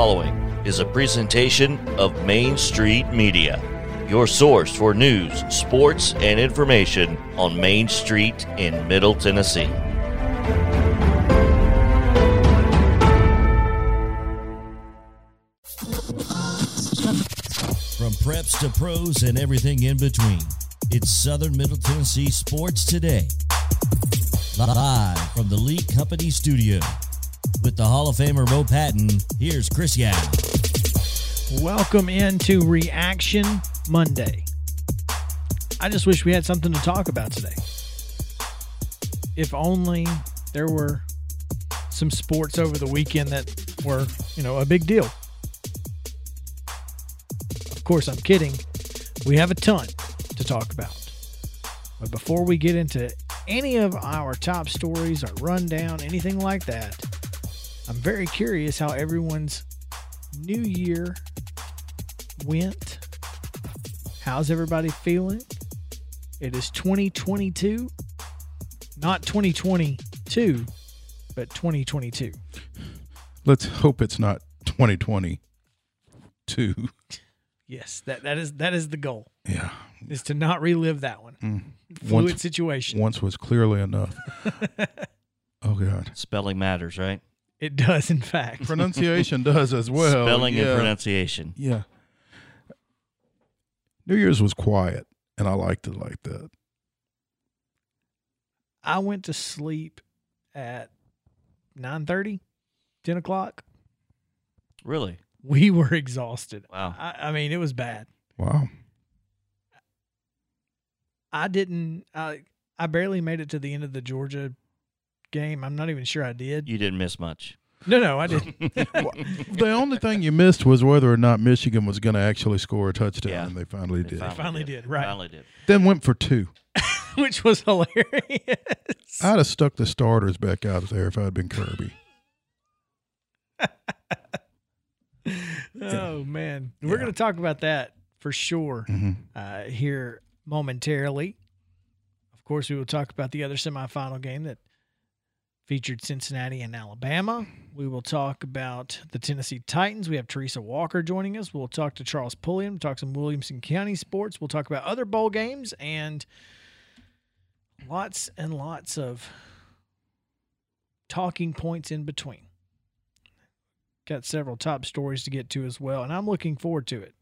following is a presentation of Main Street Media, your source for news, sports, and information on Main Street in Middle Tennessee. From preps to pros and everything in between, it's Southern Middle Tennessee Sports Today. Live from the Lee Company studio. With the Hall of Famer Mo Patton, here's Chris Yow. Welcome into Reaction Monday. I just wish we had something to talk about today. If only there were some sports over the weekend that were, you know, a big deal. Of course, I'm kidding. We have a ton to talk about. But before we get into any of our top stories, our rundown, anything like that, I'm very curious how everyone's new year went. How's everybody feeling? It is 2022, not 2022, but 2022. Let's hope it's not 2022. Yes, that, that is that is the goal. Yeah. Is to not relive that one. Mm. Fluid Once- situation. Once was clearly enough. oh God. Spelling matters, right? It does, in fact. Pronunciation does as well. Spelling yeah. and pronunciation. Yeah. New Year's was quiet, and I liked it like that. I went to sleep at 9 10 o'clock. Really? We were exhausted. Wow. I, I mean, it was bad. Wow. I didn't. I I barely made it to the end of the Georgia game. I'm not even sure I did. You didn't miss much. No, no, I didn't. The only thing you missed was whether or not Michigan was going to actually score a touchdown, Yeah. and they finally did. They did. finally did, right. Finally did. Then went for two. Which was hilarious. I'd have stuck the starters back out there if I'd been Kirby. Oh man, we're Yeah. going to talk about that for sure hmm uh, here momentarily. Of course, we will talk about the other semifinal game that featured Cincinnati and Alabama. We will talk about the Tennessee Titans. We have Teresa Walker joining us. We'll talk to Charles Pulliam, talk some Williamson County sports. We'll talk about other bowl games and lots and lots of talking points in between. Got several top stories to get to as well, and I'm looking forward to it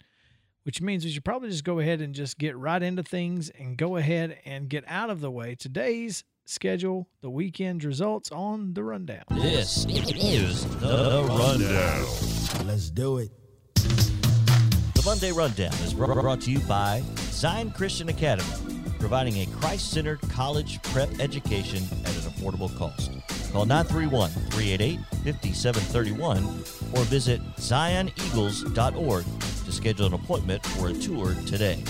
which means we should probably just go ahead and just get right into things and go ahead and get out of the way today's schedule, the weekend results on the rundown. This is the Rundown. Let's do it. The Monday Rundown is brought to you by Zion Christian Academy, providing a Christ centered college prep education at an affordable cost. Call 931 388 5731 or visit zioneagles.org to schedule an appointment for a tour today.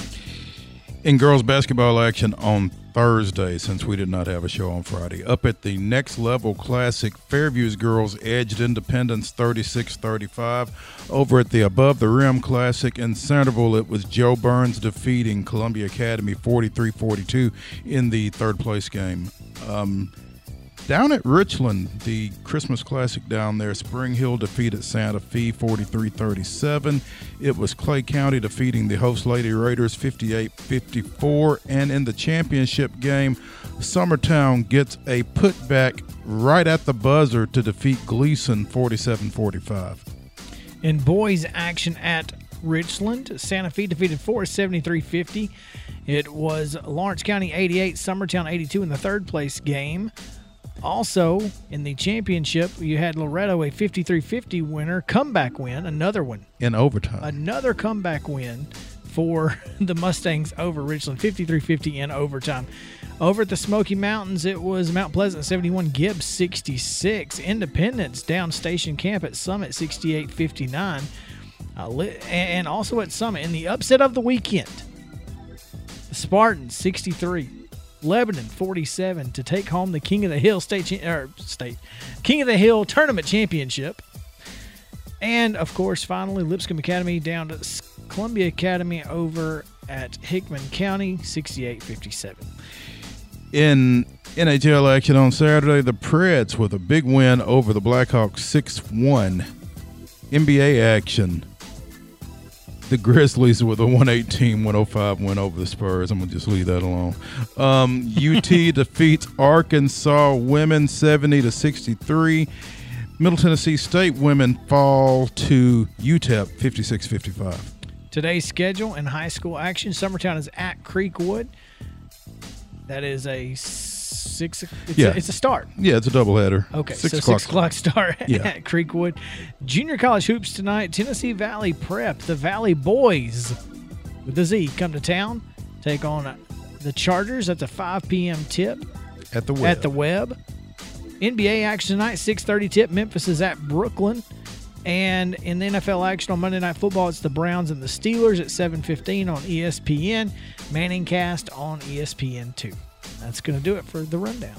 in girls basketball action on Thursday, since we did not have a show on Friday. Up at the next level classic, Fairview's girls edged Independence 36 35. Over at the Above the Rim Classic in Centerville, it was Jo Byrns defeating Columbia Academy 43 42 in the third place game. Um, down at Richland, the Christmas Classic down there, Spring Hill defeated Santa Fe 43 37. It was Clay County defeating the host Lady Raiders 58 54. And in the championship game, Summertown gets a putback right at the buzzer to defeat Gleason 47 45. In boys action at Richland, Santa Fe defeated Forest 73 50. It was Lawrence County 88, Summertown 82 in the third place game. Also, in the championship, you had Loretto a 53 50 winner, comeback win, another one. In overtime. another comeback win for the Mustangs over Richland, 53-50 in overtime. Over at the Smoky Mountains, it was Mount Pleasant 71, Gibbs 66, Independence down Station Camp at Summit 68-59. Uh, li- and also at Summit in the upset of the weekend, the Spartans 63, Lebanon 47 to take home the King of the Hill state or state King of the Hill tournament championship. And of course, finally, Lipscomb Academy down to Columbia Academy over at Hickman County, 68 57. In NHL action on Saturday, the Preds with a big win over the Blackhawks 6 1. NBA action. The Grizzlies with a 118 105 win over the Spurs. I'm going to just leave that alone. Um, UT defeats Arkansas women 70 to 63. Middle Tennessee State women fall to UTEP 56 55. Today's schedule and high school action. Summertown is at Creekwood. That is a six. It's, Yeah. a, it's a start. Yeah, it's a doubleheader. Okay, six so o'clock. six o'clock start Yeah. at Creekwood. Junior college hoops tonight. Tennessee Valley Prep. The Valley Boys with the Z come to town, take on the Chargers. That's a 5 p.m. tip at the web. at the Web. NBA action tonight, 6:30 tip. Memphis is at Brooklyn. And in the NFL action on Monday Night Football, it's the Browns and the Steelers at 7:15 on ESPN. Manning Cast on ESPN two. That's going to do it for the rundown.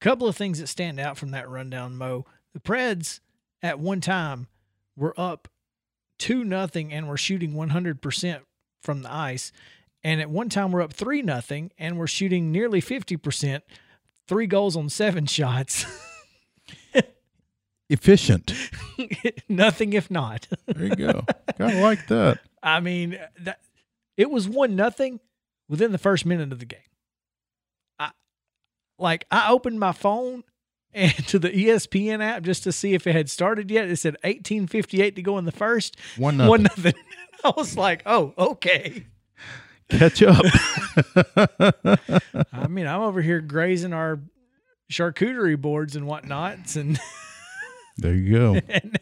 Couple of things that stand out from that rundown, Mo. The Preds at one time were up two nothing and were shooting 100% from the ice. And at one time we're up three nothing and we're shooting nearly 50%, three goals on seven shots. Efficient. nothing if not. There you go. Kind of like that. I mean, that it was one nothing within the first minute of the game. I like I opened my phone and to the ESPN app just to see if it had started yet. It said 1858 to go in the first. One nothing. One nothing. I was like, oh, okay. Catch up. I mean, I'm over here grazing our charcuterie boards and whatnots, and, there you go. and,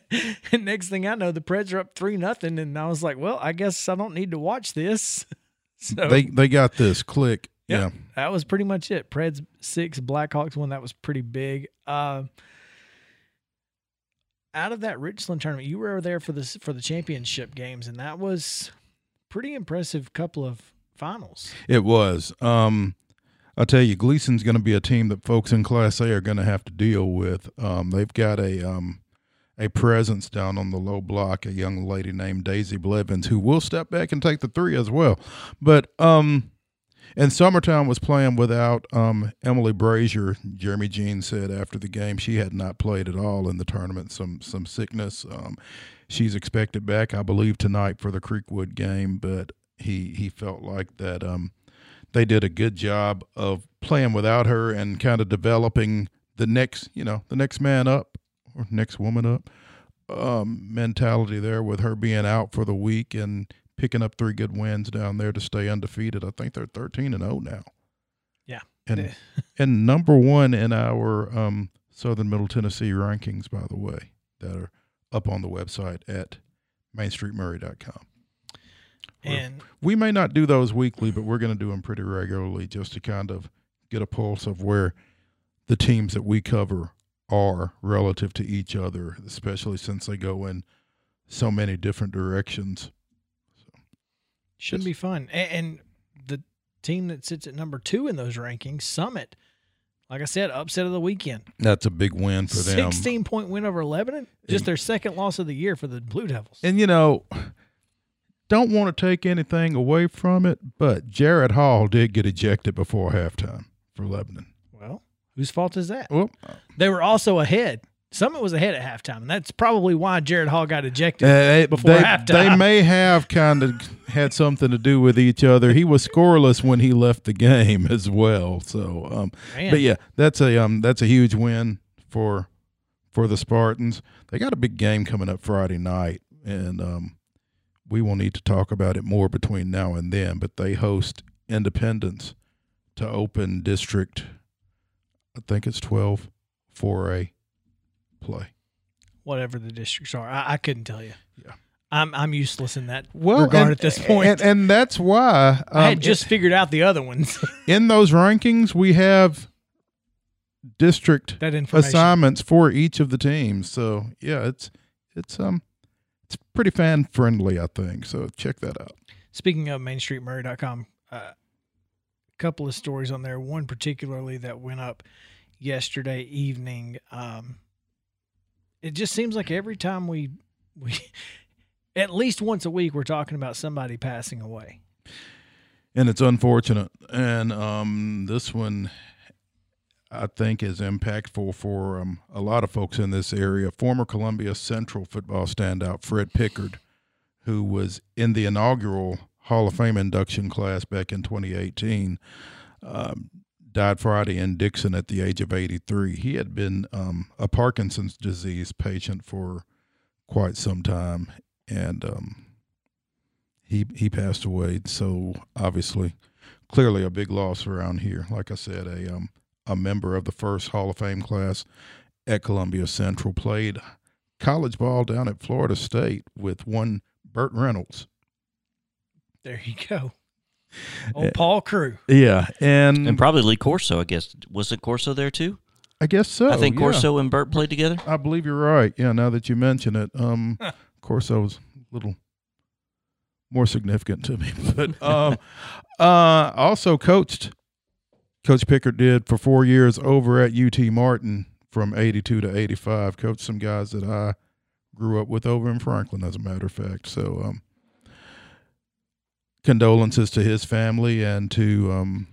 and next thing I know, the Preds are up three nothing, and I was like, well, I guess I don't need to watch this. So They they got this. Click. Yeah. Yeah. that was pretty much it. Preds six, Blackhawks one. That was pretty big. Uh, out of that Richland tournament, you were there for this for the championship games, and that was pretty impressive. Couple of finals. It was. Um, I'll tell you, Gleason's going to be a team that folks in Class A are going to have to deal with. Um, they've got a um, a presence down on the low block, a young lady named Daisy Blevins, who will step back and take the three as well. But um, and Summertown was playing without um, Emily Brazier. Jeremy Jean said after the game she had not played at all in the tournament. Some some sickness. Um, she's expected back, I believe, tonight for the Creekwood game. But he he felt like that um, they did a good job of playing without her and kind of developing the next you know the next man up or next woman up um, mentality there with her being out for the week and picking up three good wins down there to stay undefeated. I think they're thirteen and zero now. Yeah. and and number one in our um, Southern Middle Tennessee rankings, by the way, that are up on the website at MainStreetMaury.com. And We may not do those weekly, but we're going to do them pretty regularly just to kind of get a pulse of where the teams that we cover are relative to each other, especially since they go in so many different directions. So, should Yes. be fun. And, and the team that sits at number two in those rankings, Summit, like I said, upset of the weekend. That's a big win for them. 16 point win over Lebanon. Just And- their second loss of the year for the Blue Devils. And you know, don't want to take anything away from it, but Jared Hall did get ejected before halftime for Lebanon. Well, whose fault is that? Well, They were also ahead. Summit was ahead at halftime, and that's probably why Jared Hall got ejected. uh, before they, halftime. they may have kind of had something to do with each other. He was scoreless when he left the game as well. So, um, but yeah, that's a um, that's a huge win for for the Spartans. They got a big game coming up Friday night, and um, we will need to talk about it more between now and then. But they host Independence to open District. I think it's 12 4A play. Whatever the districts are, I, I couldn't tell you. Yeah. I'm I'm useless in that Well, regard and- at this point. and, and that's why I had um, just figured out the other ones. in those rankings we have district that assignments for each of the teams. So yeah, it's it's um it's pretty fan friendly, I think. So check that out. Speaking of MainStreetMaury.com, a uh, couple of stories on there. One particularly that went up yesterday evening. Um, it just seems like every time we we at least once a week we're talking about somebody passing away. and it's unfortunate. And um, this one, I think, is impactful for um, a lot of folks in this area. Former Columbia Central football standout Fred Pickard, who was in the inaugural Hall of Fame induction class back in 2018, um, died Friday in Dixon at the age of 83. He had been um, a Parkinson's disease patient for quite some time, and um, he he passed away. So obviously, clearly a big loss around here. Like I said, a um, a member of the first Hall of Fame class at Columbia Central played college ball down at Florida State with one Burt Reynolds. There you go. Old Paul Crewe. Yeah, and And probably Lee Corso, I guess. Was it Corso there too? I guess so. I think yeah. Corso and Burt played together. I believe you're right. Yeah, now that you mention it, um, Corso was a little more significant to me, but um, uh, also coached. Coach Pickard did for four years over at UT Martin from '82 to '85. Coached some guys that I grew up with over in Franklin, as a matter of fact. So, um, condolences to his family and to um,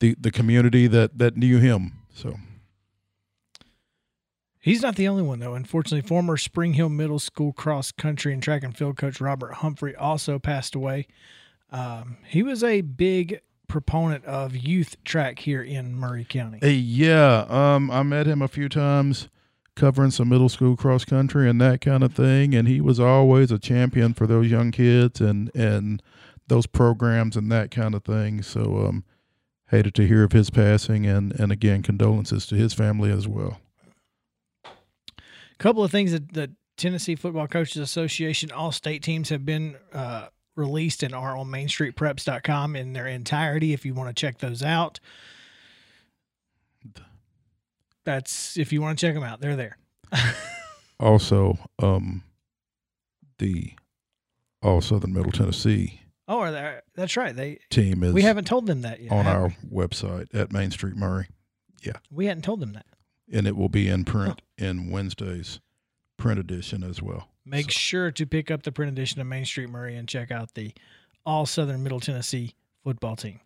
the the community that that knew him. So. He's not the only one, though. Unfortunately, former Spring Hill Middle School cross country and track and field coach Robert Humphrey also passed away. Um, he was a big proponent of youth track here in Maury County. Hey, yeah, um, I met him a few times covering some middle school cross country and that kind of thing, and he was always a champion for those young kids and and those programs and that kind of thing. So, um, hated to hear of his passing, and and again, condolences to his family as well. A couple of things that the Tennessee Football Coaches Association all state teams have been uh, released and are on mainstreetpreps.com in their entirety if you want to check those out. That's if you want to check them out, they're there. Also, um, the All Southern Middle Tennessee Oh, are they, that's right. They team is we haven't told them that yet. on our we? website at Main Street Maury. Yeah, we hadn't told them that. and it will be in print in Wednesday's print edition as well. Make sure to pick up the print edition of Main Street Maury and check out the All Southern Middle Tennessee football team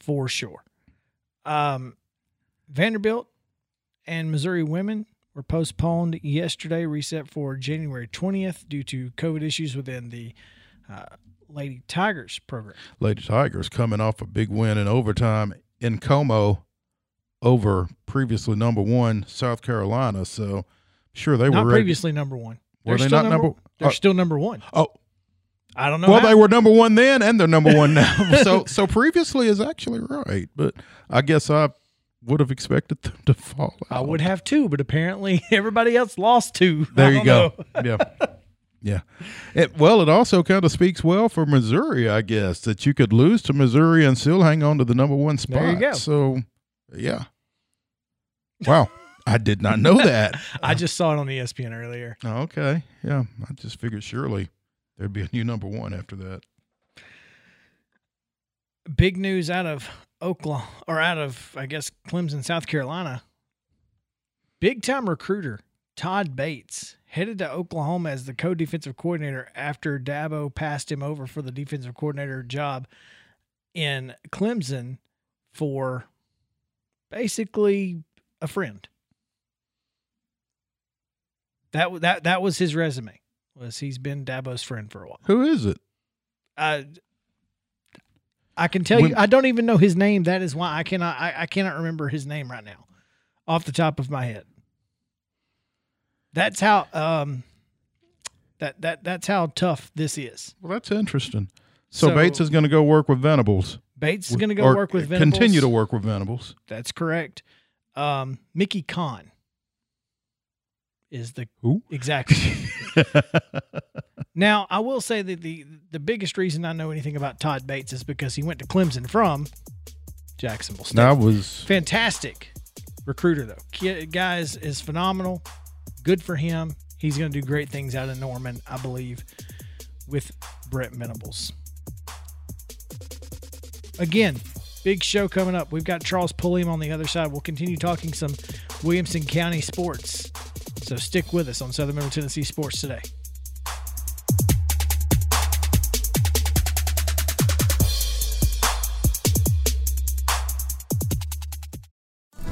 for sure. Um, Vanderbilt and Missouri women were postponed yesterday, reset for January 20th due to COVID issues within the uh, Lady Tigers program. Lady Tigers coming off a big win in overtime in Como over previously number one South Carolina. So sure they Not were ready. previously number one. Were They're they not number- They're oh. still number one. Oh, I don't know. well, how. they were number one then, and they're number one now. so so previously is actually right, but I guess I would have expected them to fall. I would have too, but apparently everybody else lost two. There you go. yeah. Yeah. It, well, it also kind of speaks well for Missouri, I guess, that you could lose to Missouri and still hang on to the number one spot. There you go. So, yeah. Wow. I did not know that. I just saw it on ESPN earlier. Oh, okay. Yeah. I just figured surely there'd be a new number one after that. Big news out of Oklahoma or out of I guess Clemson, South Carolina. Big time recruiter Todd Bates headed to Oklahoma as the co-defensive coordinator after Dabo passed him over for the defensive coordinator job in Clemson for basically a friend. That that that was his resume. Was he's been Dabo's friend for a while. Who is it? I I can tell When- you I don't even know his name. That is why I cannot I, I cannot remember his name right now off the top of my head. That's how um that that that's how tough this is. Well, that's interesting. So, So- Bates is going to go work with Venables. Bates is going to go work with Venables. Continue to work with Venables. That's correct. Um, Mickey Conn is the Who? exact. now, I will say that the the biggest reason I know anything about Todd Bates is because he went to Clemson from Jacksonville State. That was fantastic recruiter though. Kid, guys is phenomenal. Good for him. He's going to do great things out of Norman, I believe, with Brent Venables. Again, big show coming up. We've got Charles Pulliam on the other side. We'll continue talking some Williamson County sports. So stick with us on Southern Middle Tennessee Sports today.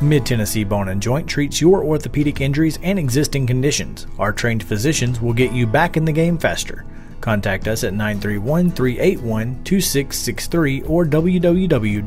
Mid Tennessee Bone and Joint treats your orthopedic injuries and existing conditions. Our trained physicians will get you back in the game faster. Contact us at 931 381 2663 or www.mtbj.net.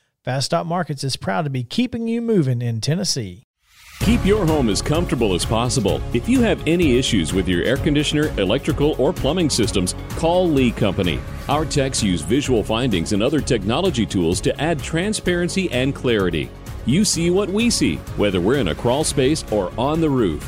Fast Stop Markets is proud to be keeping you moving in Tennessee. Keep your home as comfortable as possible. If you have any issues with your air conditioner, electrical, or plumbing systems, call Lee Company. Our techs use visual findings and other technology tools to add transparency and clarity. You see what we see, whether we're in a crawl space or on the roof.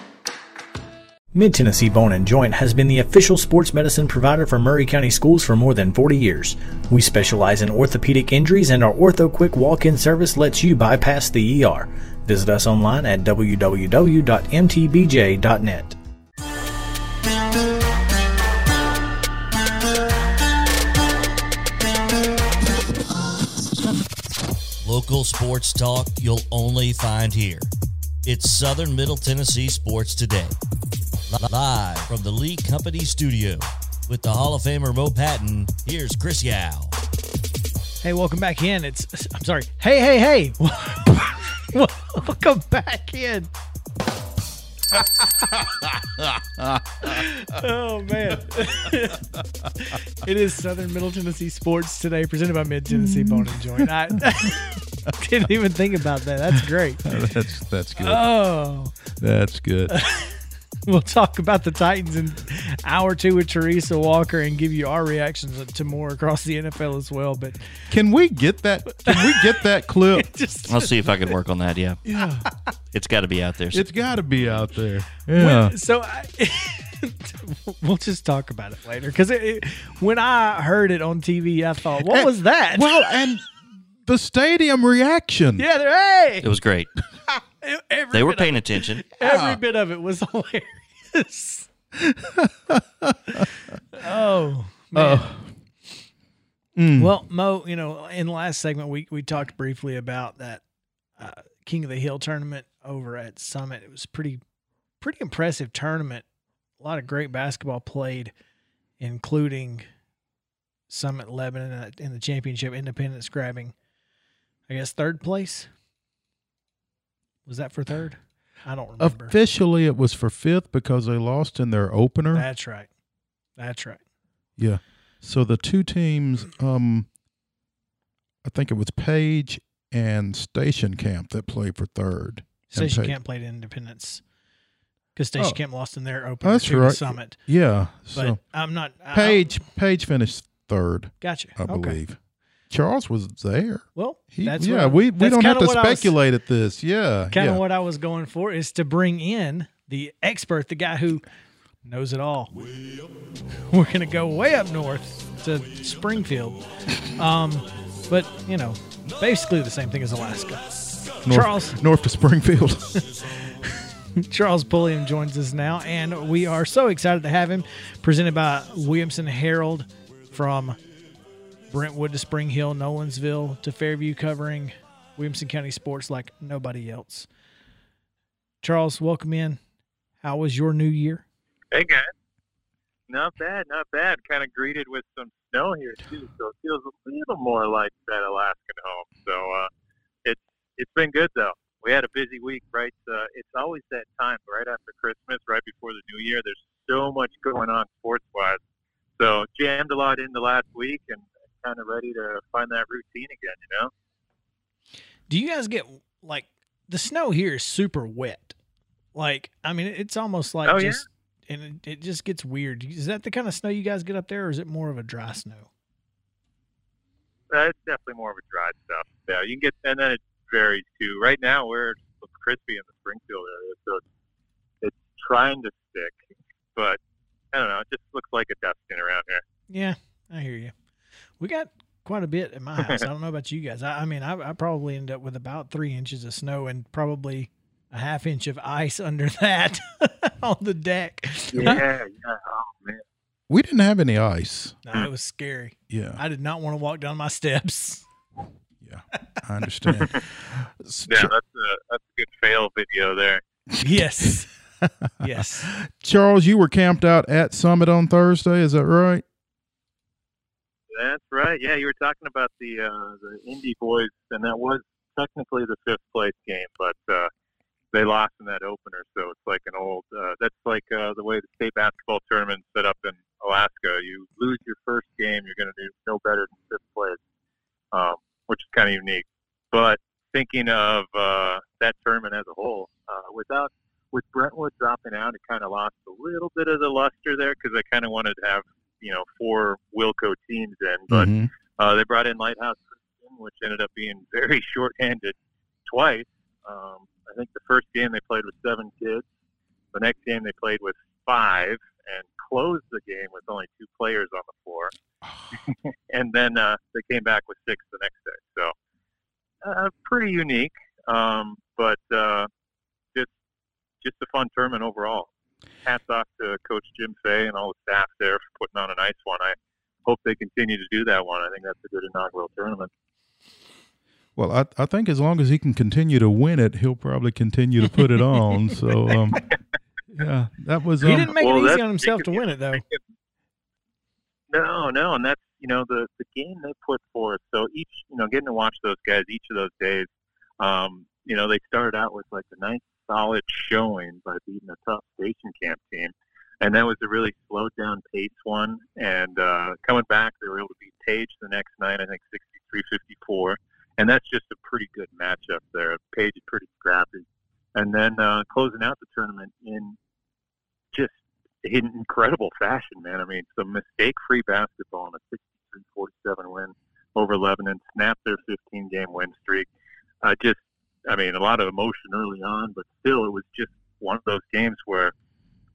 Mid Tennessee Bone and Joint has been the official sports medicine provider for Maury County Schools for more than 40 years. We specialize in orthopedic injuries, and our Ortho Quick walk in service lets you bypass the ER. Visit us online at www.mtbj.net. Local sports talk you'll only find here. It's Southern Middle Tennessee Sports Today. Live from the Lee Company studio with the Hall of Famer Mo Patton, here's Chris Yow. Hey, welcome back in. It's I'm sorry. Hey, hey, hey. welcome back in. oh man. it is Southern Middle Tennessee Sports today, presented by Mid Tennessee Bone and Joint. I didn't even think about that. That's great. That's that's good. Oh. That's good. We'll talk about the Titans in hour two with Teresa Walker and give you our reactions to more across the NFL as well. But Can we get that? Can we get that clip? just I'll see if I can work on that. Yeah, Yeah, it's got to be out there. it's got to be out there. Yeah. so I, we'll just talk about it later because it, it- when I heard it on TV, I thought, "What And- was that?" Well, and the stadium reaction. yeah, they're hey, it was great. Every They were bit paying attention. of, every bit of it was hilarious. oh man. Mm. Well, Mo, you know, in the last segment, we we talked briefly about that uh, King of the Hill tournament over at Summit. It was pretty pretty impressive tournament. A lot of great basketball played, including Summit Lebanon in the championship. Independence grabbing, I guess, third place. Was that for third? I don't remember. Officially, it was for fifth because they lost in their opener. That's right. That's right. Yeah. So the two teams, um, I think it was Page and Station Camp that played for third. Station Camp played Independence because Station Oh. Camp lost in their opener That's to the right. Summit. Yeah. But So I'm not. I- I- Page Page finished third, Gotcha. I Okay. believe. Charles was there. Well, He, that's yeah, what, we, we don't have to I was- speculate at this. Yeah. Kind of yeah. what I was going for is to bring in the expert, the guy who knows it all. We're gonna go way up north to Springfield, um, but you know, basically the same thing as Alaska. north, Charles. North to Springfield. Charles Pulliam joins us now, and we are so excited to have him. Presented by Williamson Herald from Brentwood to Spring Hill, Nolensville to Fairview, covering Williamson County sports like nobody else. Charles, welcome in. How was your new year? Hey guys, not bad, not bad. Kind of greeted with some snow here too, so it feels a little more like that Alaskan home. So uh, it's it's been good though. we had a busy week. Right, uh, it's always that time right after Christmas, right before the New Year. There's so much going on sports wise. So jammed a lot in the last week and kind of ready to find that routine again. You know. Do you guys get like the snow here is super wet? Like, I mean, it's almost like Oh, yeah? just, and it, it just gets weird. Is that the kind of snow you guys get up there, or is it more of a dry snow? Uh, it's definitely more of a dry stuff. Yeah, you can get, and then it varies too. Right now, we're crispy in the Springfield area, so it's, it's trying to stick, but I don't know. It just looks like a dusting around here. Yeah, I hear you. We got quite a bit at my house. I don't know about you guys. I, I mean, I, I probably end up with about three inches of snow and probably a half inch of ice under that on the deck. Yeah, yeah. Oh man. We didn't have any ice. No, it was scary. Yeah, I did not want to walk down my steps. yeah, I understand. Yeah, that's a that's a good fail video there. Yes. yes. Charles, you were camped out at Summit on Thursday. Is that right? That's right. Yeah, you were talking about the uh, the Indy boys, and that was technically the fifth place game, but uh, they lost in that opener. So it's like an old. Uh, that's like uh, the way the state basketball tournament's set up in Alaska. You lose your first game, you're going to do no better than fifth place, um, which is kind of unique. But thinking of uh, that tournament as a whole, uh, without with Brentwood dropping out, it kind of lost a little bit of the luster there because I kind of wanted to have you know four Wilco teams in, but Mhm. uh, they brought in Lighthouse which ended up being very short-handed twice. Um, I think the first game they played with seven kids. The next game they played with five and closed the game with only two players on the floor. and then uh, they came back with six the next day. So uh, pretty unique, um, but uh, just just a fun tournament overall. Hats off to Coach Jim Fay and all the staff there for putting on a nice one. I hope they continue to do that one. I think that's a good inaugural tournament. Well, I, I think as long as he can continue to win it, he'll probably continue to put it on. So, um, yeah, that was. He Um, didn't make Well, it easy on himself to win it, though. No, no, and that's you know the the game they put forth. So each you know getting to watch those guys each of those days. Um, you know they started out with like a nice solid showing by beating a tough station camp team, and that was a really slowed down pace one. And uh, coming back, they were able to beat Page the next night. I think 63-54, and that's just a pretty good matchup there. Page is pretty scrappy, and then uh, closing out the tournament in just in incredible fashion, man. I mean, some mistake-free basketball and a 63-47 win over Lebanon, snapped their 15-game win streak. Uh, just, I mean, a lot of emotion early on, but still, it was just one of those games where,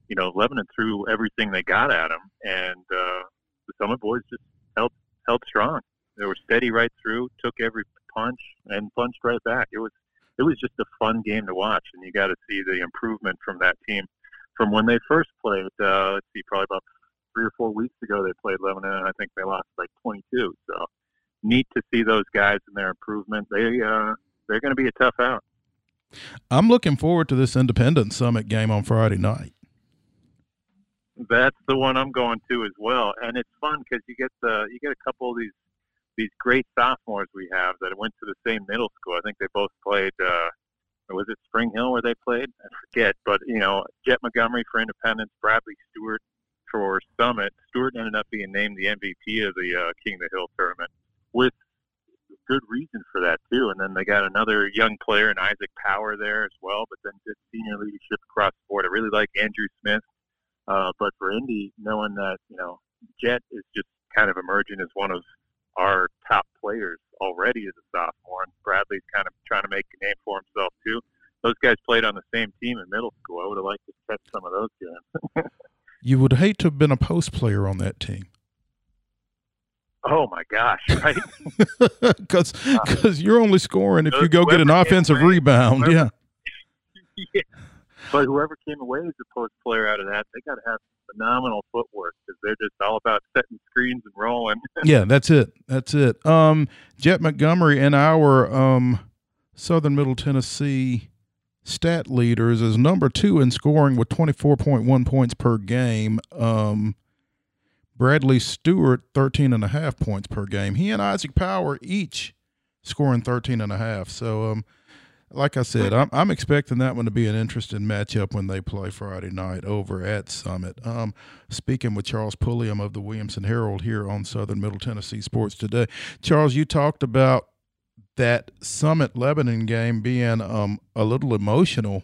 you know, Lebanon threw everything they got at them, and uh, the Summit boys just held held strong. They were steady right through, took every punch, and punched right back. It was it was just a fun game to watch, and you got to see the improvement from that team from when they first played. Uh, let's see, probably about three or four weeks ago, they played Lebanon, and I think they lost like 22. So neat to see those guys and their improvement. They uh, they're going to be a tough out. I'm looking forward to this Independence Summit game on Friday night. That's the one I'm going to as well, and it's fun because you get the you get a couple of these these great sophomores we have that went to the same middle school. I think they both played. Uh, was it Spring Hill where they played? I forget, but you know, Jet Montgomery for Independence, Bradley Stewart for Summit. Stewart ended up being named the MVP of the uh, King of the Hill tournament with good reason for that too. And then they got another young player in Isaac Power there as well, but then just senior leadership across the board. I really like Andrew Smith. Uh, but for Indy, knowing that, you know, Jet is just kind of emerging as one of our top players already as a sophomore, and Bradley's kind of trying to make a name for himself too. Those guys played on the same team in middle school. I would have liked to catch some of those games. You would hate to have been a post player on that team oh my gosh, right? because you're only scoring if you go get an offensive away, rebound. whoever- Yeah. yeah. But whoever came away as a post player out of that, they got to have phenomenal footwork because they're just all about setting screens and rolling. yeah, that's it. That's it. Um, Jet Montgomery and our um, Southern Middle Tennessee stat leaders is number two in scoring with 24.1 points per game. Um, Bradley Stewart, 13 and a half points per game. He and Isaac Power each scoring 13 and a half. So um, like I said, I'm I'm expecting that one to be an interesting matchup when they play Friday night over at Summit. Um, speaking with Charles Pulliam of the Williamson Herald here on Southern Middle Tennessee Sports today, Charles, you talked about that Summit Lebanon game being um, a little emotional.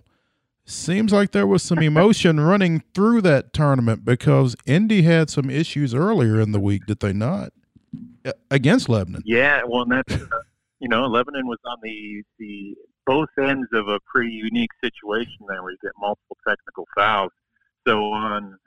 Seems like there was some emotion running through that tournament because Indy had some issues earlier in the week, did they not? Against Lebanon. Yeah, well, that's uh, you know, Lebanon was on the the both ends of a pretty unique situation there, where you get multiple technical fouls. So on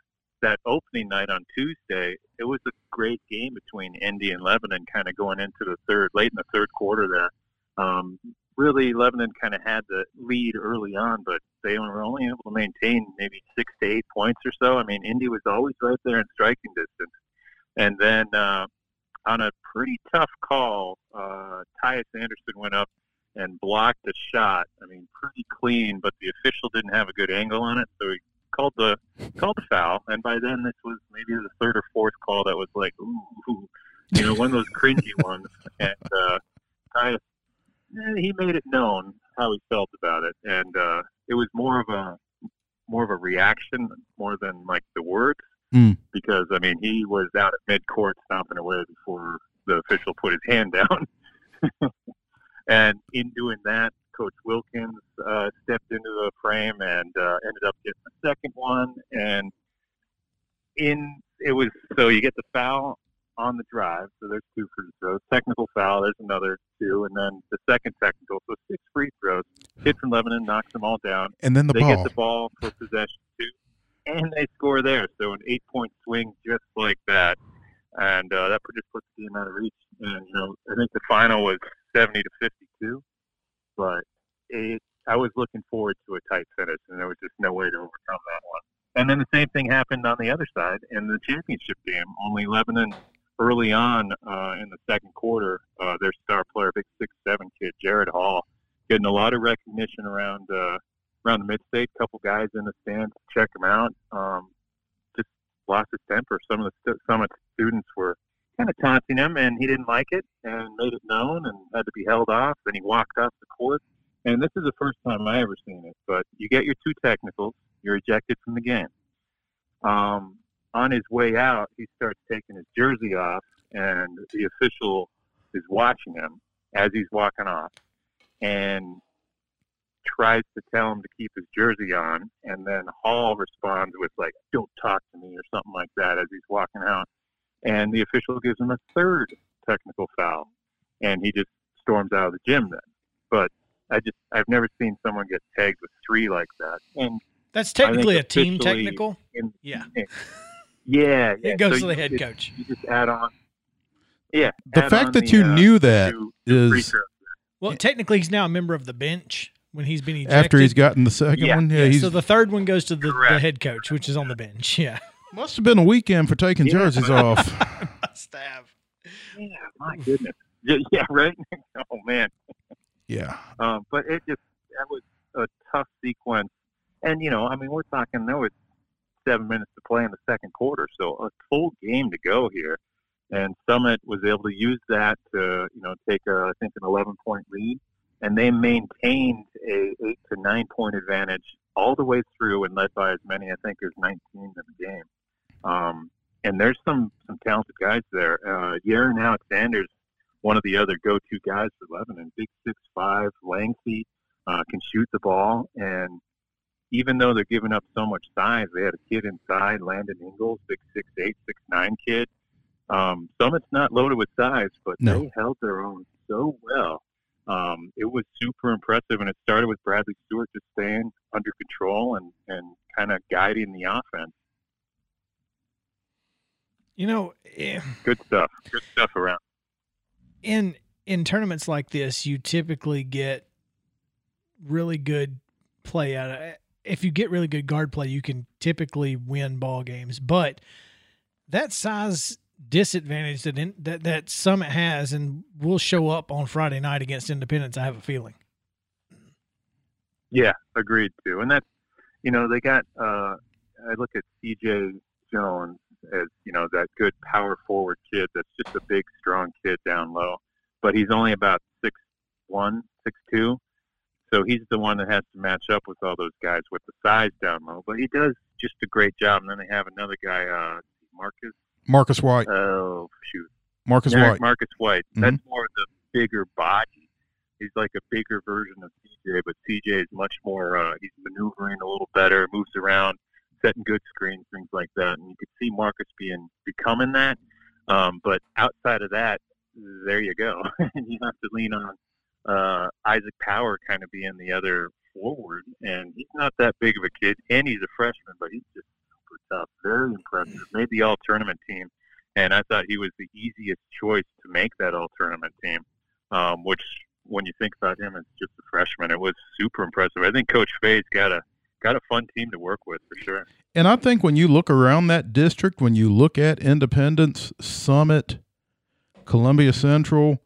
that opening night on Tuesday, it was a great game between Indy and Lebanon, kind of going into the third, late in the third quarter there. Um, really, Lebanon kind of had the lead early on, but they were only able to maintain maybe six to eight points or so. I mean, Indy was always right there in striking distance. And then uh, on a pretty tough call, uh, Tyus Anderson went up and blocked a shot. I mean, pretty clean, but the official didn't have a good angle on it, so he called the called the foul. And by then, this was maybe the third or fourth call that was like, ooh, you know, one of those cringy ones. And uh, Tyus eh, he made it known how he felt about it, and uh, it was more of a more of a reaction more than like the words, mm. because I mean he was out at mid court stomping away before the official put his hand down, and in doing that, Coach Wilkins uh, stepped into the frame and uh, ended up getting the second one, and in it was so you get the foul on the drive. So there's two free throws. Technical foul, there's another two, and then the second technical. So six free throws. Kid from Lebanon knocks them all down. And then the ball. they ball. get the ball for possession too, and they score there. So an eight-point swing just like that, and uh, that just puts the game out of reach. And you know, I think the final was 70 to 52, but it. I was looking forward to a tight finish, and there was just no way to overcome that one. And then the same thing happened on the other side in the championship game. Only Lebanon early on uh, in the second quarter, uh, their star player, big six seven kid, Jared Hall, getting a lot of recognition around uh, around the mid-state. Couple guys in the stands check him out. Um, just lost his temper. Some of the st- Summit students were kind of taunting him, and he didn't like it and made it known and had to be held off. And he walked off the court. And this is the first time I ever seen it. But you get your two technicals, you're ejected from the game. Um, on his way out, he starts taking his jersey off, and the official is watching him as he's walking off and tries to tell him to keep his jersey on. And then Hall responds with, like, don't talk to me or something like that as he's walking out. And the official gives him a third technical foul, and he just storms out of the gym then. But I just, I've never seen someone get tagged with three like that. And That's technically a team technical. in, Yeah. yeah, yeah. It goes So to the head just- coach. You just add on. Yeah. The fact that the, you uh, knew that two- two free is throws. Well, technically, he's now a member of the bench when he's been ejected. after he's gotten the second Yeah. one. Yeah, Yeah, he's so the third one goes to the, the head coach, which is on the bench. Yeah. must have been a weekend for taking Yeah. jerseys off. Must have. Yeah, my goodness. Yeah, yeah right. oh man. Yeah, Um, but it just that was a tough sequence, and you know, I mean, we're talking there was seven minutes to play in the second quarter, so a full game to go here, and Summit was able to use that to you know take a I think an 11 point lead, and they maintained a eight to nine point advantage all the way through, and led by as many I think as 19 in the game. Um, and there's some some talented guys there. Uh, Yaron Alexander's one of the other go-to guys for Lebanon. Big six five, lengthy, uh, can shoot the ball, and even though they're giving up so much size, they had a kid inside, Landon Ingalls, big six eight, six nine kid. Um, Summit's not loaded with size, but No. they held their own so well. Um, it was super impressive, and it started with Bradley Stewart just staying under control and, and kind of guiding the offense. You know, eh, Good stuff. Good stuff around. in in tournaments like this, you typically get really good play out of it. If you get really good guard play, you can typically win ball games. But that size disadvantage that in, that that Summit has and will show up on Friday night against Independence, I have a feeling. Yeah, agreed too. And that's you know they got. Uh, I look at C.J. Jones as you know that good power forward kid. That's just a big, strong kid down low, but he's only about six one, six two. so he's the one that has to match up with all those guys with the size down low. But he does just a great job. And then they have another guy, uh, Marcus. Marcus White. Oh shoot, Marcus Derek White. Marcus White. Mhm. That's more of the bigger body. He's like a bigger version of CJ, but CJ is much more. Uh, he's maneuvering a little better, moves around, setting good screens, things like that. And you could see Marcus being becoming that. Um, but outside of that, there you go. and you have to lean on uh, Isaac Power kind of being the other forward. And he's not that big of a kid, and he's a freshman, but he's just tough. Very impressive. Made the all tournament team. And I thought he was the easiest choice to make that all tournament team, um, which when you think about him as just a freshman, it was super impressive. I think Coach Fay's got a got a fun team to work with for sure. And I think when you look around that district, when you look at Independence, Summit, Columbia Central,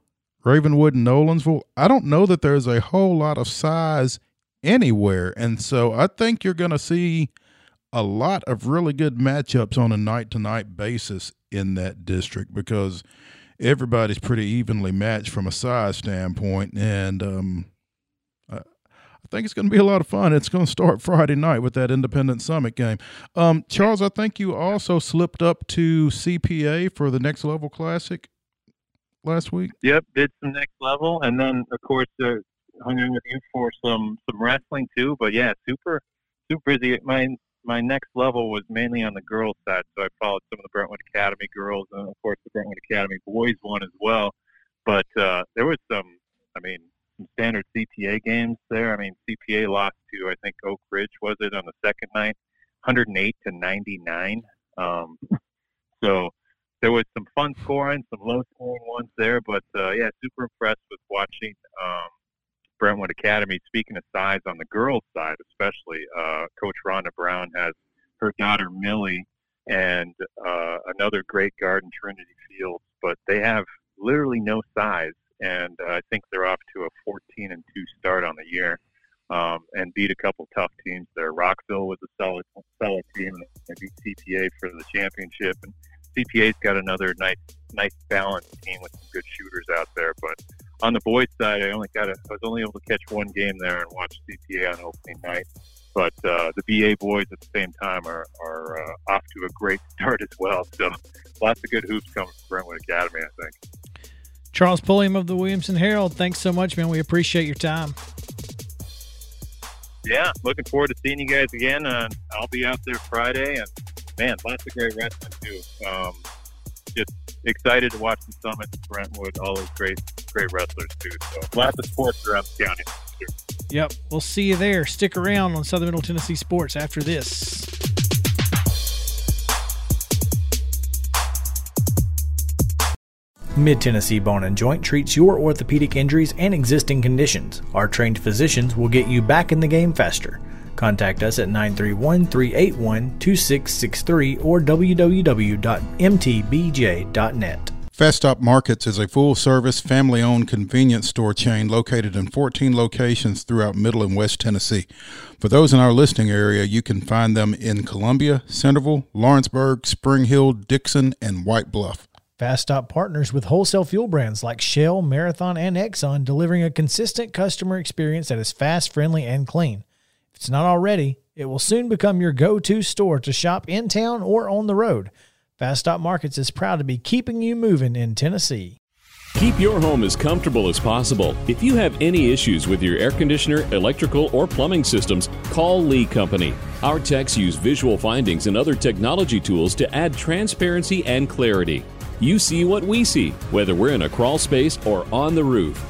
Ravenwood, and Nolensville, I don't know that there's a whole lot of size anywhere. And so I think you're going to see a lot of really good matchups on a night to night basis in that district because everybody's pretty evenly matched from a size standpoint. And, um, I think it's going to be a lot of fun. It's going to start Friday night with that Independent Summit game. Um, Charles, I think you also slipped up to CPA for the Next Level Classic last week. Yep, did some next level, and then of course uh, hung in with you for some some wrestling too. But yeah, super super busy. My my next level was mainly on the girls side, so I followed some of the Brentwood Academy girls, and of course the Brentwood Academy boys one as well. But uh, there was some, I mean, some standard CPA games there. I mean, CPA lost to I think Oak Ridge was it on the second night, 108 to 99. Um, so there was some fun scoring, some low scoring ones there, but uh, yeah, super impressed with watching um, Brentwood Academy. Speaking of size on the girls' side, especially, uh, Coach Rhonda Brown has her daughter Millie and uh, another great guard in Trinity Fields, but they have literally no size, and uh, I think they're off to a 14 and two start on the year. Um, and beat a couple tough teams there. Rockvale was a solid, solid team, and beat CPA for the championship. And CPA's got another nice, nice balanced team with some good shooters out there. But on the boys' side, I only got a, I was only able to catch one game there and watch CPA on opening night. But uh, the BA boys at the same time are, are uh, off to a great start as well. So lots of good hoops coming from Brentwood Academy, I think. Charles Pulliam of the Williamson Herald, thanks so much, man. We appreciate your time. Yeah, looking forward to seeing you guys again. Uh, I'll be out there Friday, and man, lots of great wrestling too. Um, excited to watch the Summit, Brentwood, all those great, great wrestlers too. So lots of sports around the county. Yep, we'll see you there. Stick around on Southern Middle Tennessee Sports after this. Mid Tennessee Bone and Joint treats your orthopedic injuries and existing conditions. Our trained physicians will get you back in the game faster. Contact us at 931 381 2663 or www.mtbj.net. Fast Stop Markets is a full service, family owned convenience store chain located in 14 locations throughout Middle and West Tennessee. For those in our listening area, you can find them in Columbia, Centerville, Lawrenceburg, Spring Hill, Dickson, and White Bluff. Fast Stop partners with wholesale fuel brands like Shell, Marathon, and Exxon, delivering a consistent customer experience that is fast, friendly, and clean. It's not already, it will soon become your go to store to shop in town or on the road. Fast Stop Markets is proud to be keeping you moving in Tennessee. Keep your home as comfortable as possible. If you have any issues with your air conditioner, electrical, or plumbing systems, call Lee Company. Our techs use visual findings and other technology tools to add transparency and clarity. You see what we see, whether we're in a crawl space or on the roof.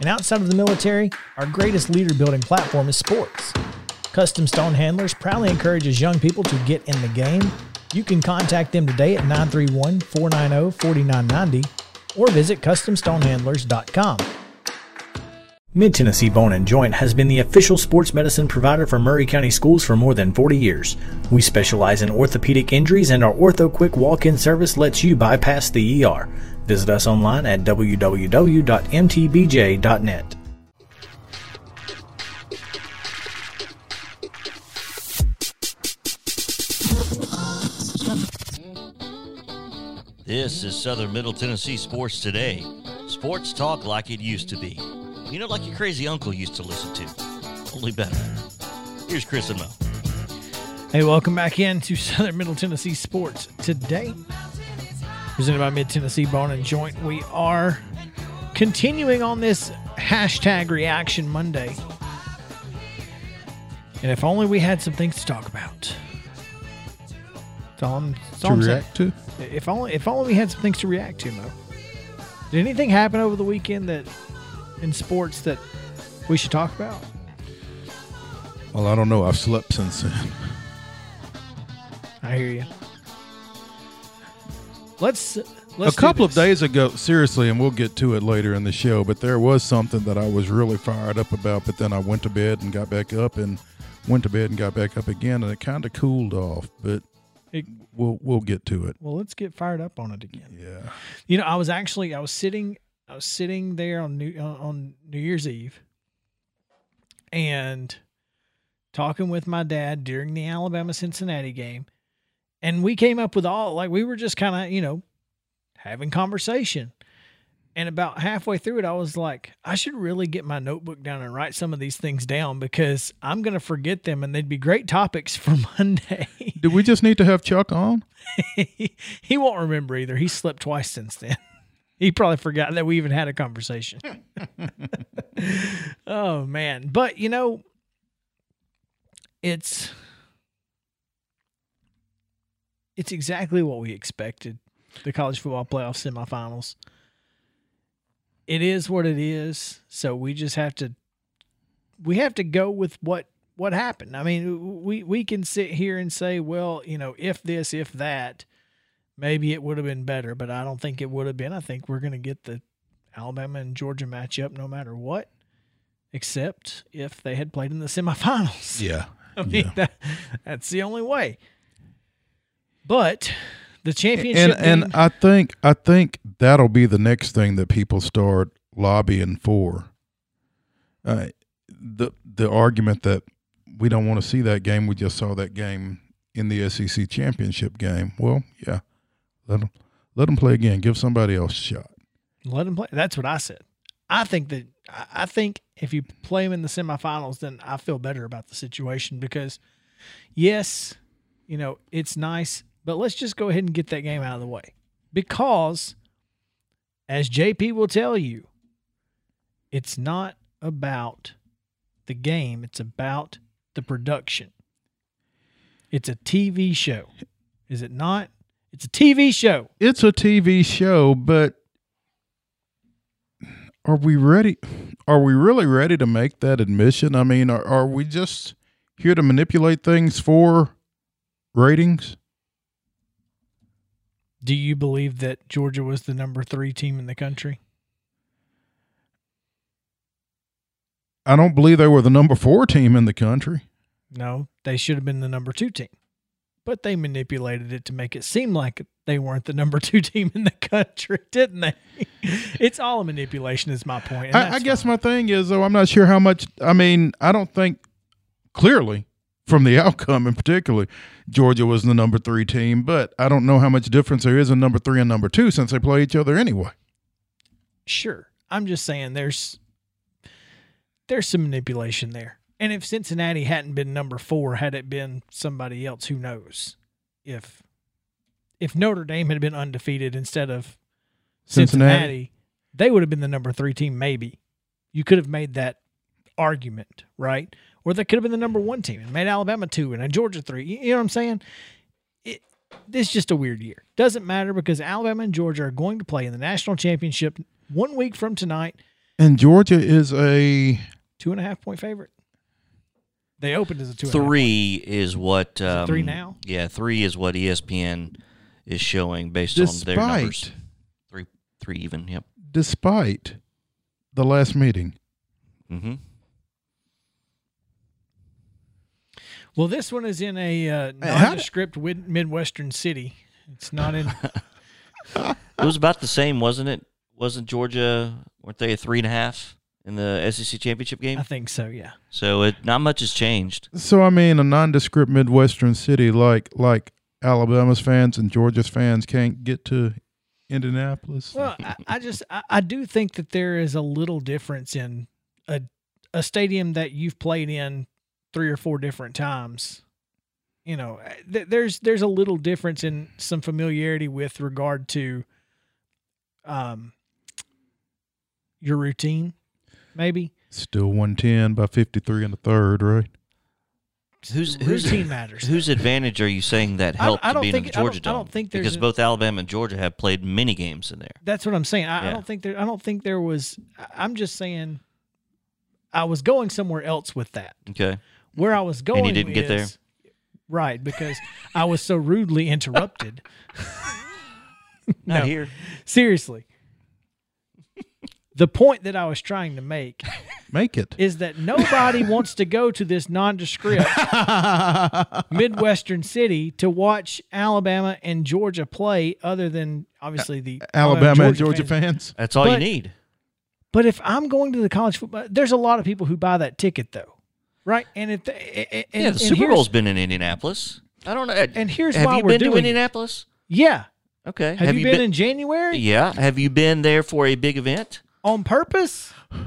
And outside of the military, our greatest leader building platform is sports. Custom Stone Handlers proudly encourages young people to get in the game. You can contact them today at 931 490 4990 or visit CustomStonehandlers.com. Mid Tennessee Bone and Joint has been the official sports medicine provider for Maury County schools for more than 40 years. We specialize in orthopedic injuries, and our Ortho Quick walk in service lets you bypass the ER. Visit us online at www.mtbj.net. This is Southern Middle Tennessee Sports Today. Sports talk like it used to be. You know, like your crazy uncle used to listen to. Only better. Here's Chris and Mo. Hey, welcome back in to Southern Middle Tennessee Sports Today. Presented by Mid Tennessee Bone and Joint. We are continuing on this hashtag Reaction Monday. And if only we had some things to talk about. That's all I'm, that's all To I'm saying. react to? If only if only we had some things to react to, Mo. Did anything happen over the weekend that in sports that we should talk about? Well, I don't know. I've slept since then. I hear you. Let's let's a couple of days ago, seriously, and we'll get to it later in the show, but there was something that I was really fired up about, but then I went to bed and got back up and went to bed and got back up again, and it kind of cooled off, but It- we'll we'll get to it. Well, let's get fired up on it again. Yeah. You know, I was actually I was sitting I was sitting there on New on- on New Year's Eve and talking with my dad during the Alabama Cincinnati game, and we came up with all like we were just kind of you know having conversation. And about halfway through it, I was like, I should really get my notebook down and write some of these things down because I'm going to forget them and they'd be great topics for Monday. Do we just need to have Chuck on? he, he won't remember either. He slept twice since then. He probably forgot that we even had a conversation. oh man. But you know, it's it's exactly what we expected. The college football playoff semifinals. It is what it is. So we just have to we have to go with what what happened. I mean, we we can sit here and say, well, you know, if this, if that, maybe it would have been better, but I don't think it would have been. I think we're going to get the Alabama and Georgia matchup no matter what, except if they had played in the semifinals. Yeah. I mean, Yeah. that, that's the only way. But the championship And and I think I think that'll be the next thing that people start lobbying for. Uh, the the argument that we don't want to see that game, we just saw that game in the SEC championship game. Well, yeah, let them let them play again. Give somebody else a shot. Let them play. That's what I said. I think that I I think if you play them in the semifinals, then I feel better about the situation because, yes, you know it's nice, but let's just go ahead and get that game out of the way because, as JP will tell you, it's not about the game; it's about the production. It's a TV show, is it not? It's a TV show. It's a TV show, but are we ready? Are we really ready to make that admission? I mean, are, are we just here to manipulate things for ratings? Do you believe that Georgia was the number three team in the country? I don't believe they were the number four team in the country. No, they should have been the number two team. But they manipulated it to make it seem like they weren't the number two team in the country, didn't they? it's all a manipulation, is my point. I, I guess fine. my thing is, though, I'm not sure how much. I mean, I don't think clearly from the outcome in particular, Georgia was the number three team, but I don't know how much difference there is in number three and number two since they play each other anyway. Sure. I'm just saying there's there's some manipulation there. And if Cincinnati hadn't been number four, had it been somebody else, who knows? If if Notre Dame had been undefeated instead of Cincinnati, Cincinnati. they would have been the number three team, maybe. You could have made that argument, right? Or they could have been the number one team and made Alabama two and a Georgia three. You you know what I'm saying? It, this is just a weird year. Doesn't matter because Alabama and Georgia are going to play in the national championship one week from tonight. And Georgia is a Two and a half point favorite. They opened as a two. and a Three is what. Um, three now? Yeah, three is what ESPN is showing based on their numbers. Three, three even. Yep. despite the last meeting Mm-hmm. Well, this one is in a uh, Hey, how nondescript wid- midwestern city. It's not in. It was about the same, wasn't it? Wasn't Georgia? Weren't they a three and a half in the SEC championship game? I think so. Yeah. So it not much has changed. So I mean, a nondescript midwestern city like like Alabama's fans and Georgia's fans can't get to Indianapolis. Well, I, I just I, I do think that there is a little difference in a a stadium that you've played in three or four different times. You know, th- there's there's a little difference in some familiarity with regard to um your routine, maybe. Still one ten by fifty three in the third, right? Who's who's routine matters. whose advantage are you saying that helped I don't being in think- the I don't- Georgia I don't think because a- both Alabama and Georgia have played many games in there. That's what I'm saying. I, I don't think there. I don't think there was. I'm just saying. I was going somewhere else with that. Okay. Where I was going, And you didn't get there, right? Because I was so rudely interrupted. Not No. here. Seriously, the point that I was trying to make Make it. is that nobody wants to go to this nondescript midwestern city to watch Alabama and Georgia play, other than obviously the Alabama and Georgia fans. fans. That's all you need. But if I'm going to the college football, there's a lot of people who buy that ticket though, right? And if and, yeah, and the Super Bowl's been in Indianapolis. I don't know. And here's have why you we're been to doing it. Indianapolis? Yeah. Okay. Have, you, been, in January Yeah. Have you been there for a big event? on purpose?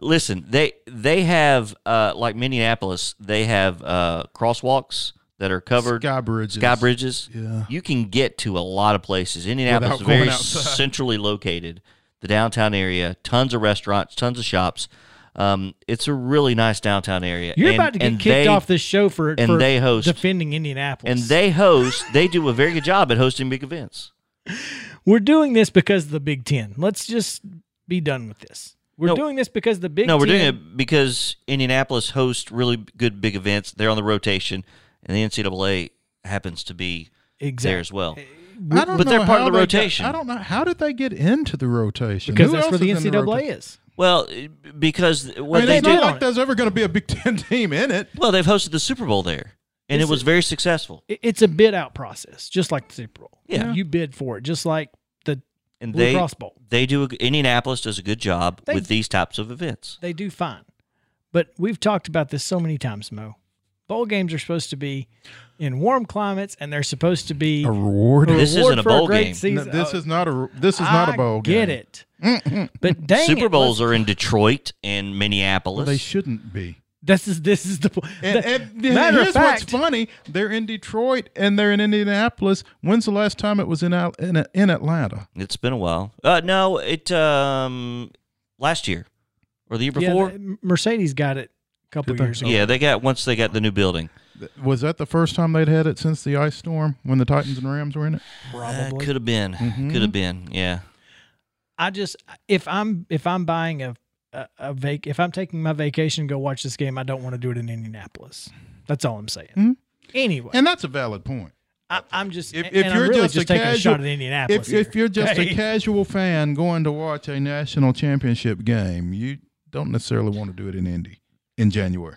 Listen, they they have uh, like Minneapolis. They have uh, crosswalks that are covered. Sky bridges. Sky bridges. Yeah. You can get to a lot of places. Indianapolis is Without going very outside. centrally located. The downtown area, tons of restaurants, tons of shops. Um, it's a really nice downtown area. You're And- about to get and kicked they- off this show for and for they host- defending Indianapolis. And they host. They do a very good job at hosting big events. we're doing this because of the Big Ten. Let's just be done with this. We're No. doing this because the Big no, we're doing it because Indianapolis hosts really good big events. They're on the rotation, and the NCAA happens to be exactly there as well. I don't But they're part of the they got- rotation. I don't know how did they get into the rotation because Who that's else where the is in NCAA rota- is. Well, uh, because I mean, they it's do. not on like it. there's ever going to be a Big Ten team in it. Well, they've hosted the Super Bowl there, and It's it was very successful. It's a bid out process, just like the Super Bowl. Yeah. you bid for it, just like the And Blue they Cross Bowl. they do. A, Indianapolis does a good job They- with these types of events. they do fine. But we've talked about this so many times, Mo. Bowl games are supposed to be in warm climates, and they're supposed to be A reward. a This reward isn't a bowl great game. No, season. this Oh, is not a. This is not a I bowl game. Get it? but dang Super it, Bowls let's- are in Detroit and Minneapolis. Well, they shouldn't be. This is this is the po- And, the- and matter of here's fact. what's funny: they're in Detroit and they're in Indianapolis. When's the last time it was in in, in Atlanta? it's been a while. Uh, no, it um last year or the year before. the- Mercedes got it a couple Did years ago. yeah, they got once they got the new building. Was that the first time they'd had it since the ice storm when the Titans and Rams were in it? probably. could have been. Mhm. Could have been. Yeah. I just if I'm if I'm buying a a, a vac if I'm taking my vacation to go watch this game, I don't want to do it in Indianapolis. That's all I'm saying. Mhm. Anyway, And that's a valid point. I, I'm just If, and if I'm you're really just, just, a taking casual, a shot at Indianapolis. if, if you're just Okay? a casual fan going to watch a national championship game, you don't necessarily want to do it in Indy in January.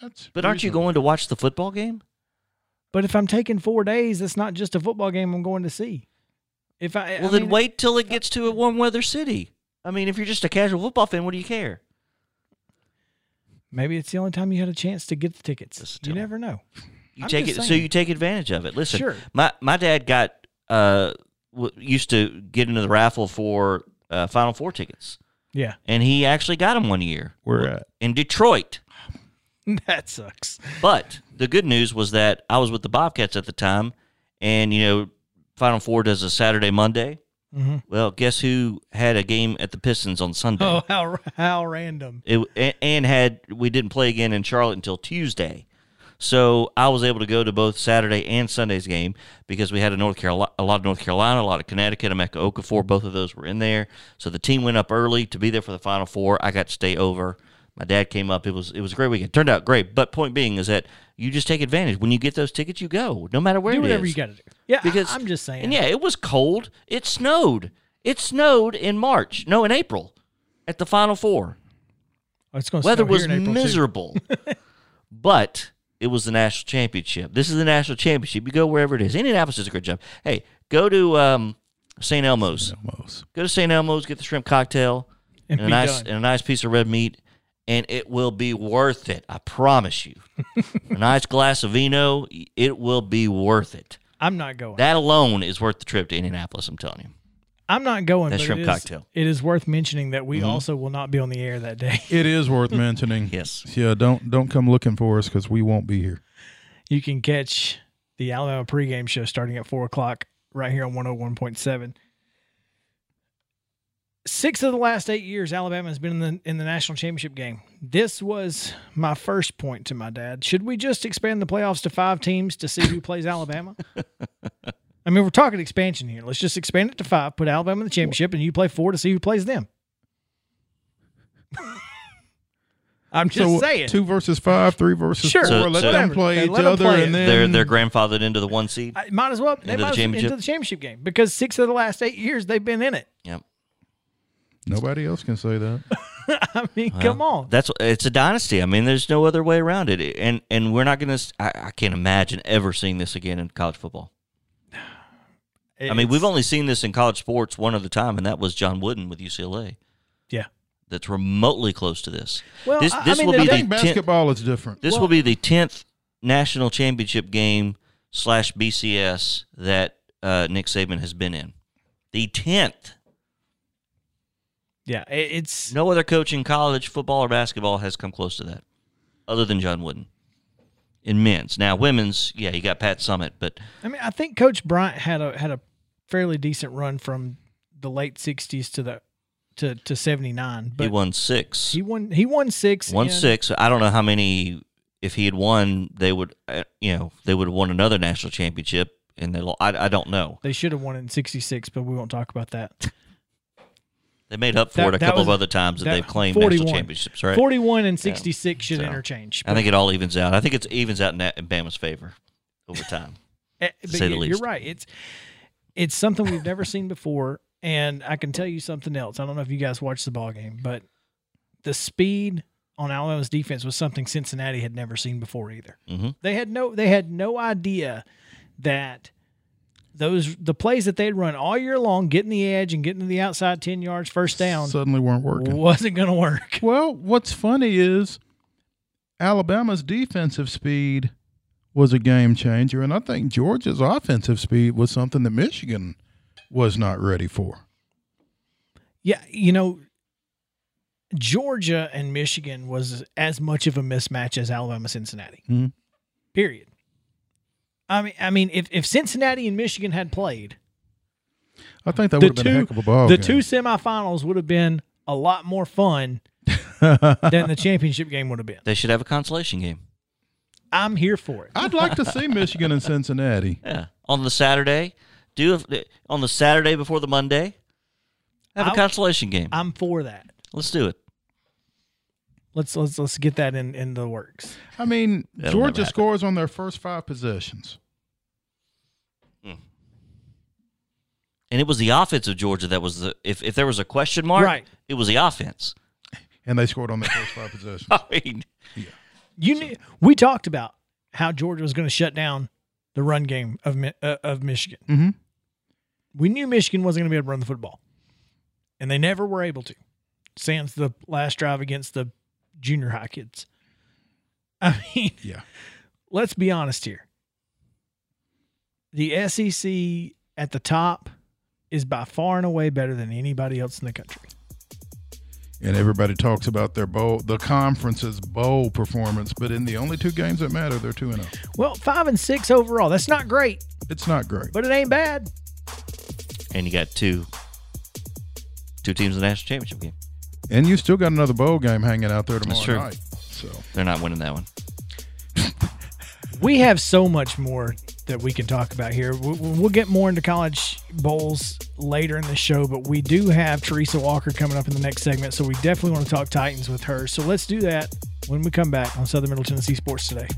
That's But aren't you reasonable. going to watch the football game? but if I'm taking four days, it's not just a football game I'm going to see. If I Well, I then mean, wait till it gets to a warm weather city. I mean, if you're just a casual football fan, what do you care? Maybe it's the only time you had a chance to get the tickets. Just You tell- never know. You I'm take it, just so you take advantage of it. Listen, Sure. my my dad got uh used to get into the raffle for uh, Final Four tickets, Yeah, and he actually got him one year. Where at? in Detroit. that sucks. But the good news was that I was with the Bobcats at the time, and you know, Final Four does a Saturday Monday. hmm Well, guess who had a game at the Pistons on Sunday? Oh, how how random. It a- and had we didn't play again in Charlotte until Tuesday, so I was able to go to both Saturday and Sunday's game because we had a North Carolina, a lot of North Carolina, a lot of Connecticut, a Emeka Okafor. Both of those were in there, so the team went up early to be there for the Final Four. I got to stay over. My dad came up. It was it was a great weekend. Turned out great. But point being is that you just take advantage when you get those tickets. You go no matter where Do whatever you got to do. Yeah, because I, am just saying. And yeah, it was cold. It snowed. It snowed in March, no, in April, at the Final Four. Oh, it's going Weather was miserable, but it was the national championship. This is the national championship. You go wherever it is. Indianapolis does a great job. Hey, go to um, St. Elmo's. Almost. Go to St. Elmo's, get the shrimp cocktail And and, a nice done. and a nice piece of red meat, and it will be worth it. I promise you. a nice glass of vino, it will be worth it. I'm not going. That alone is worth the trip to Indianapolis. I'm telling you. I'm not going. That but shrimp it is- cocktail. It is worth mentioning that we Mhm. also will not be on the air that day. It is worth mentioning. Yes. Yeah, don't don't come looking for us because we won't be here. You can catch the Alabama pregame show starting at four o'clock right here on 101.7. Six of the last eight years, Alabama has been in the in the national championship game. This was my first point to my dad. Should we just expand the playoffs to five teams to see who plays Alabama? I mean, we're talking expansion here. Let's just expand it to five, put Alabama in the championship, and you play four to see who plays them. I'm just so saying. two versus five, three versus Sure. four. So- let so- them play And each let 'em other, play and then They're they're grandfathered into the one seed. I, might as well they Into the might as championship? into the championship game because six of the last eight years they've been in it. Yep. nobody else can say that. I mean, Well, come on. That's it's a dynasty. I mean, there's no other way around it. And and we're not going to. I, I can't imagine ever seeing this again in college football. I mean, we've only seen this in college sports one other time, and that was John Wooden with UCLA. yeah. That's remotely close to this. Well, this I- I this mean, will be the think tenth, basketball is different. this Well- will be the tenth national championship game slash BCS that uh, Nick Saban has been in. The tenth. Yeah, it's No other coach in college football or basketball has come close to that, other than John Wooden. In men's, now women's, yeah, you got Pat Summitt, but I mean, I think Coach Bryant had a had a fairly decent run from the late '60s to the to to '79, but he won six. he won he won six. Won in- six. I don't know how many. If he had won, they would, uh, you know, they would have won another national championship, and they. I, I don't know. They should have won it in '66, but we won't talk about that. They made up for That- it a couple was- of other times that, that- they've claimed 41. national championships, right? 41 and 66 should So, interchange. I think it all evens out. I think it evens out in, that, in Bama's favor over time. Eh, to say the least. you're right. It's it's something we've never seen before, and I can tell you something else. I don't know if you guys watched the ball game, but the speed on Alabama's defense was something Cincinnati had never seen before either. hmm They had no they had no idea that those the plays that they'd run all year long, getting the edge and getting to the outside ten yards, first down, Suddenly weren't working. wasn't going to work. Well, what's funny is Alabama's defensive speed was a game changer, and I think Georgia's offensive speed was something that Michigan was not ready for. Yeah, you know, Georgia and Michigan was as much of a mismatch as Alabama Cincinnati. Mhm. Period. I mean, I mean, if, if Cincinnati and Michigan had played, I think that the would have been a two heck of a ball the game. two semifinals would have been a lot more fun than the championship game would have been. They should have a consolation game. I'm here for it. I'd like to see Michigan and Cincinnati. Yeah, on the Saturday, do a, on the Saturday before the Monday, have a I- consolation game. I'm for that. Let's do it. Let's let's let's get that in in the works. I mean, That'll Georgia never happen. scores on their first five possessions. Hmm. And it was the offense of Georgia that was the if, if there was a question mark, Right. it was the offense. And they scored on their first five possessions. I mean, You knew, we talked about how Georgia was going to shut down the run game of uh, of Michigan. Mhm. We knew Michigan wasn't going to be able to run the football, and they never were able to. Sans the last drive against the junior high kids. I mean, Yeah. let's be honest here. The SEC at the top is by far and away better than anybody else in the country. And everybody talks about their bowl, the conference's bowl performance, but in the only two games that matter, they're 2 and 0. Well, five and six overall. That's not great, It's not great. but it ain't bad. and you got two two teams in the national championship game. And you still got another bowl game hanging out there tomorrow night. So They're not winning that one. We have so much more that we can talk about here. We- We'll get more into college bowls later in the show, but we do have Teresa Walker coming up in the next segment, so we definitely want to talk Titans with her. So let's do that when we come back on Southern Middle Tennessee Sports today.